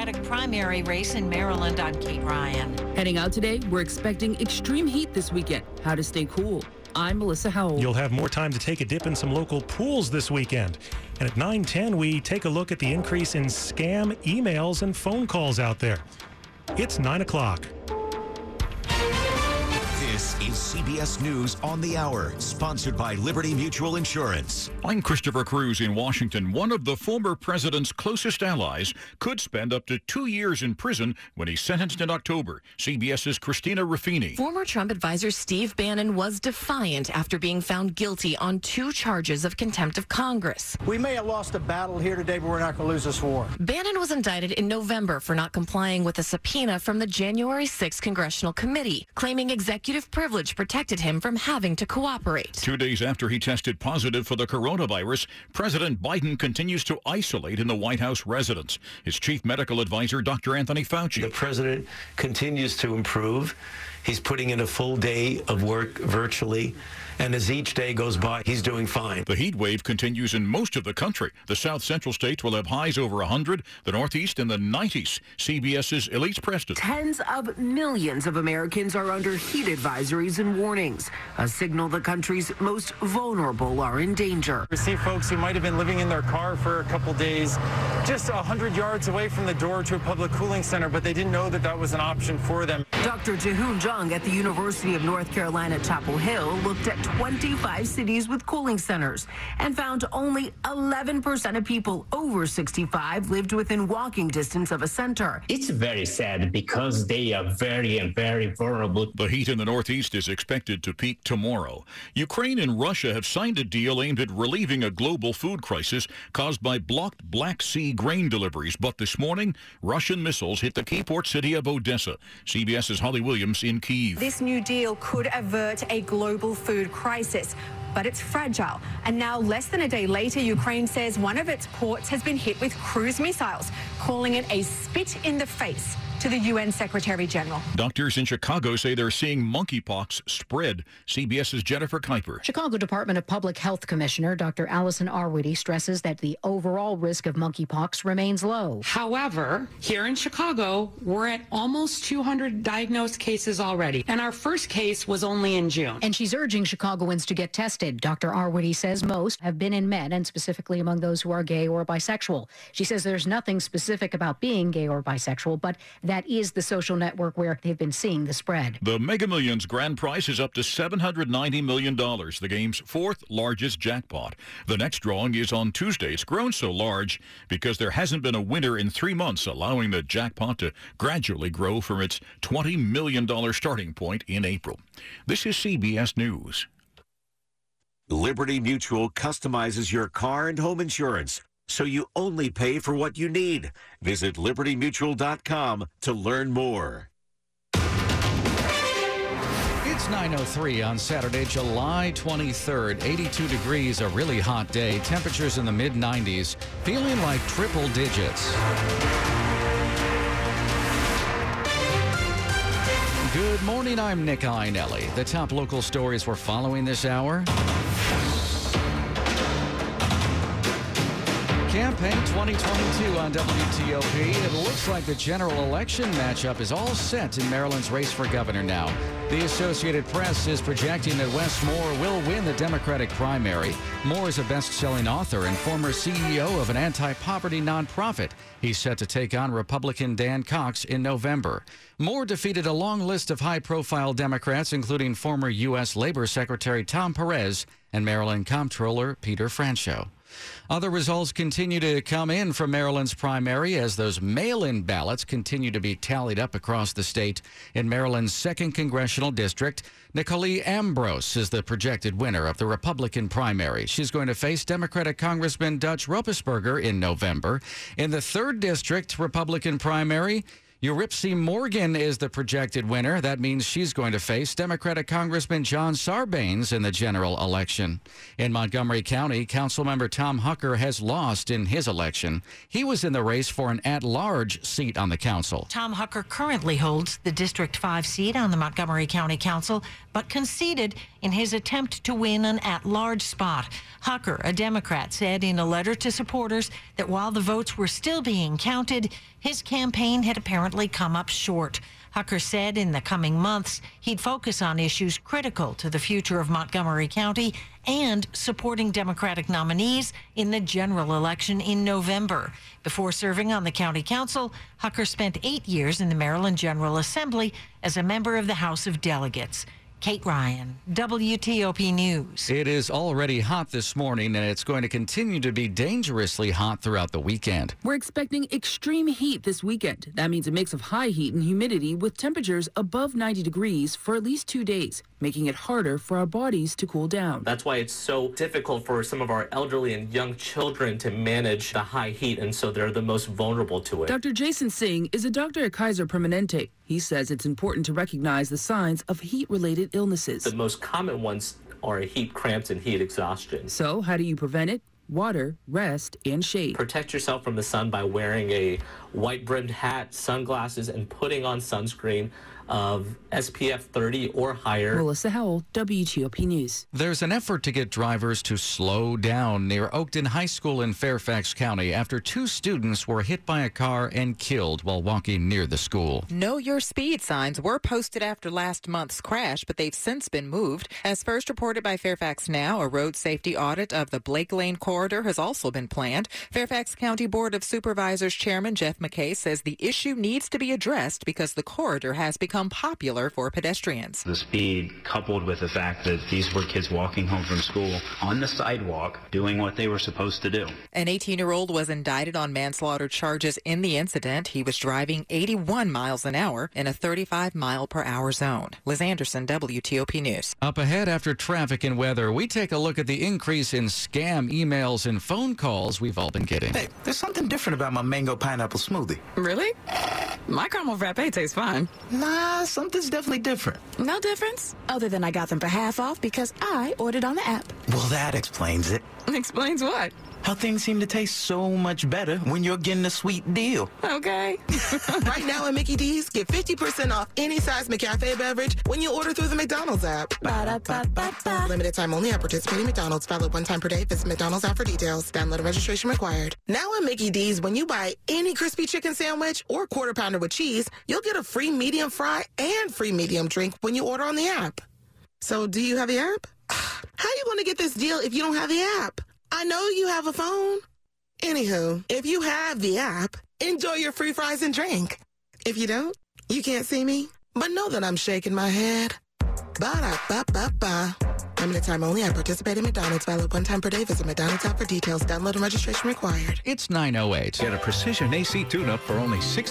Democratic primary race in Maryland. I'm Kate Ryan. Heading out today, we're expecting extreme heat this weekend. How to stay cool. I'm Melissa Howell. You'll have more time to take a dip in some local pools this weekend. And at 9:10, we take a look at the increase in scam emails and phone calls out there. It's 9 o'clock. This is CBS News on the Hour, sponsored by Liberty Mutual Insurance. I'm Christopher Cruz in Washington. One of the former president's closest allies could spend up to two years in prison when he's sentenced in October. CBS's Christina Ruffini. Former Trump advisor Steve Bannon was defiant after being found guilty on two charges of contempt of Congress. We may have lost a battle here today, but we're not going to lose this war. Bannon was indicted in November for not complying with a subpoena from the January 6th Congressional Committee, claiming executive privilege protected him from having to cooperate. Two days after he tested positive for the coronavirus, President Biden continues to isolate in the White House residence. His chief medical advisor, Dr. Anthony Fauci. The president continues to improve. He's putting in a full day of work virtually. And as each day goes by, he's doing fine. The heat wave continues in most of the country. The south central states will have highs over 100, the northeast in the 90s. CBS's Elise Preston. Tens of millions of Americans are under heat advisories and warnings, a signal the country's most vulnerable are in danger. We see folks who might have been living in their car for a couple days, just 100 yards away from the door to a public cooling center, but they didn't know that that was an option for them. Dr. Jahoon Jung at the University of North Carolina, Chapel Hill, looked at 25 cities with cooling centers and found only 11% of people over 65 lived within walking distance of a center. It's very sad because they are very and very vulnerable. The heat in the Northeast is expected to peak tomorrow. Ukraine and Russia have signed a deal aimed at relieving a global food crisis caused by blocked Black Sea grain deliveries. But this morning, Russian missiles hit the key port city of Odessa. CBS's Holly Williams in Kiev. This new deal could avert a global food crisis but it's fragile. And now, less than a day later, Ukraine says one of its ports has been hit with cruise missiles, calling it a spit in the face to the UN Secretary General. Doctors in Chicago say they're seeing monkeypox spread. CBS's Jennifer Kuiper. Chicago Department of Public Health Commissioner Dr. Allison Arwady stresses that the overall risk of monkeypox remains low. However, here in Chicago, we're at almost 200 diagnosed cases already, and our first case was only in June. And she's urging Chicagoans to get tested. Dr. Arwady says most have been in men, and specifically among those who are gay or bisexual. She says there's nothing specific about being gay or bisexual, but that is the social network where they've been seeing the spread. The Mega Millions grand prize is up to $790 million, the game's fourth largest jackpot. The next drawing is on Tuesday. It's grown so large because there hasn't been a winner in three months, allowing the jackpot to gradually grow from its $20 million starting point in April. This is CBS News. Liberty Mutual customizes your car and home insurance so you only pay for what you need. Visit libertymutual.com to learn more. It's 9.03 on Saturday, July 23rd. 82 degrees, a really hot day. Temperatures in the mid 90s, feeling like triple digits. Good morning, I'm Nick Iannelli. The top local stories we're following this hour. Campaign 2022 on WTOP. It looks like the general election matchup is all set in Maryland's race for governor now. The Associated Press is projecting that Wes Moore will win the Democratic primary. Moore is a best selling author and former CEO of an anti poverty nonprofit. He's set to take on Republican Dan Cox in November. Moore defeated a long list of high profile Democrats, including former U.S. Labor Secretary Tom Perez and Maryland Comptroller Peter Franchot. Other results continue to come in from Maryland's primary as those mail in ballots continue to be tallied up across the state. In Maryland's 2nd Congressional District, Nicolee Ambrose is the projected winner of the Republican primary. She's going to face Democratic Congressman Dutch Ruppersberger in November. In the 3rd District Republican primary, Yuripzy Morgan is the projected winner. That means she's going to face Democratic Congressman John Sarbanes in the general election. In Montgomery County, Councilmember Tom Hucker has lost in his election. He was in the race for an at large seat on the council. Tom Hucker currently holds the District 5 seat on the Montgomery County Council, but conceded in his attempt to win an at large spot. Hucker, a Democrat, said in a letter to supporters that while the votes were still being counted, his campaign had apparently come up short. Hucker said in the coming months he'd focus on issues critical to the future of Montgomery County and supporting Democratic nominees in the general election in November. Before serving on the county council, Hucker spent eight years in the Maryland General Assembly as a member of the House of Delegates. Kate Ryan, WTOP News. It is already hot this morning, and it's going to continue to be dangerously hot throughout the weekend. We're expecting extreme heat this weekend. That means a mix of high heat and humidity with temperatures above 90 degrees for at least two days, making it harder for our bodies to cool down. That's why it's so difficult for some of our elderly and young children to manage the high heat, and so they're the most vulnerable to it. Dr. Jason Singh is a doctor at Kaiser Permanente. He says it's important to recognize the signs of heat related illnesses. The most common ones are heat cramps and heat exhaustion. So, how do you prevent it? Water, rest, and shade. Protect yourself from the sun by wearing a white brimmed hat, sunglasses, and putting on sunscreen of SPF 30 or higher. Melissa Howell, WTOP News. There's an effort to get drivers to slow down near Oakton High School in Fairfax County after two students were hit by a car and killed while walking near the school. Know your speed signs were posted after last month's crash, but they've since been moved. As first reported by Fairfax Now, a road safety audit of the Blake Lane corridor has also been planned. Fairfax County Board of Supervisors Chairman Jeff McKay says the issue needs to be addressed because the corridor has become popular for pedestrians. The speed coupled with the fact that these were kids walking home from school on the sidewalk doing what they were supposed to do. An 18 year old was indicted on manslaughter charges in the incident. He was driving 81 miles an hour in a 35 mile per hour zone. Liz Anderson, WTOP News. Up ahead after traffic and weather, we take a look at the increase in scam emails and phone calls we've all been getting. Hey, there's something different about my mango pineapple smoothie. Really? My caramel frappe tastes fine. Nah, something's definitely different. No difference, other than I got them for half off because I ordered on the app. Well, that explains it. Explains what? How things seem to taste so much better when you're getting a sweet deal. Okay. right now at Mickey D's, get 50% off any size McCafe beverage when you order through the McDonald's app. Ba-da-ba-ba-ba. Limited time only at participating McDonald's. Valid one time per day. Visit McDonald's app for details. Download and registration required. Now at Mickey D's, when you buy any crispy chicken sandwich or quarter pounder with cheese, you'll get a free medium fry and free medium drink when you order on the app. So do you have the app? How you going to get this deal if you don't have the app? I know you have a phone. Anywho, if you have the app, enjoy your free fries and drink. If you don't, you can't see me, but know that I'm shaking my head. Ba-da-ba-ba-ba. Limited time only. I participate in McDonald's. Valid one time per day. Visit McDonald's app for details. Download and registration required. It's 908. Get a precision AC tune-up for only six.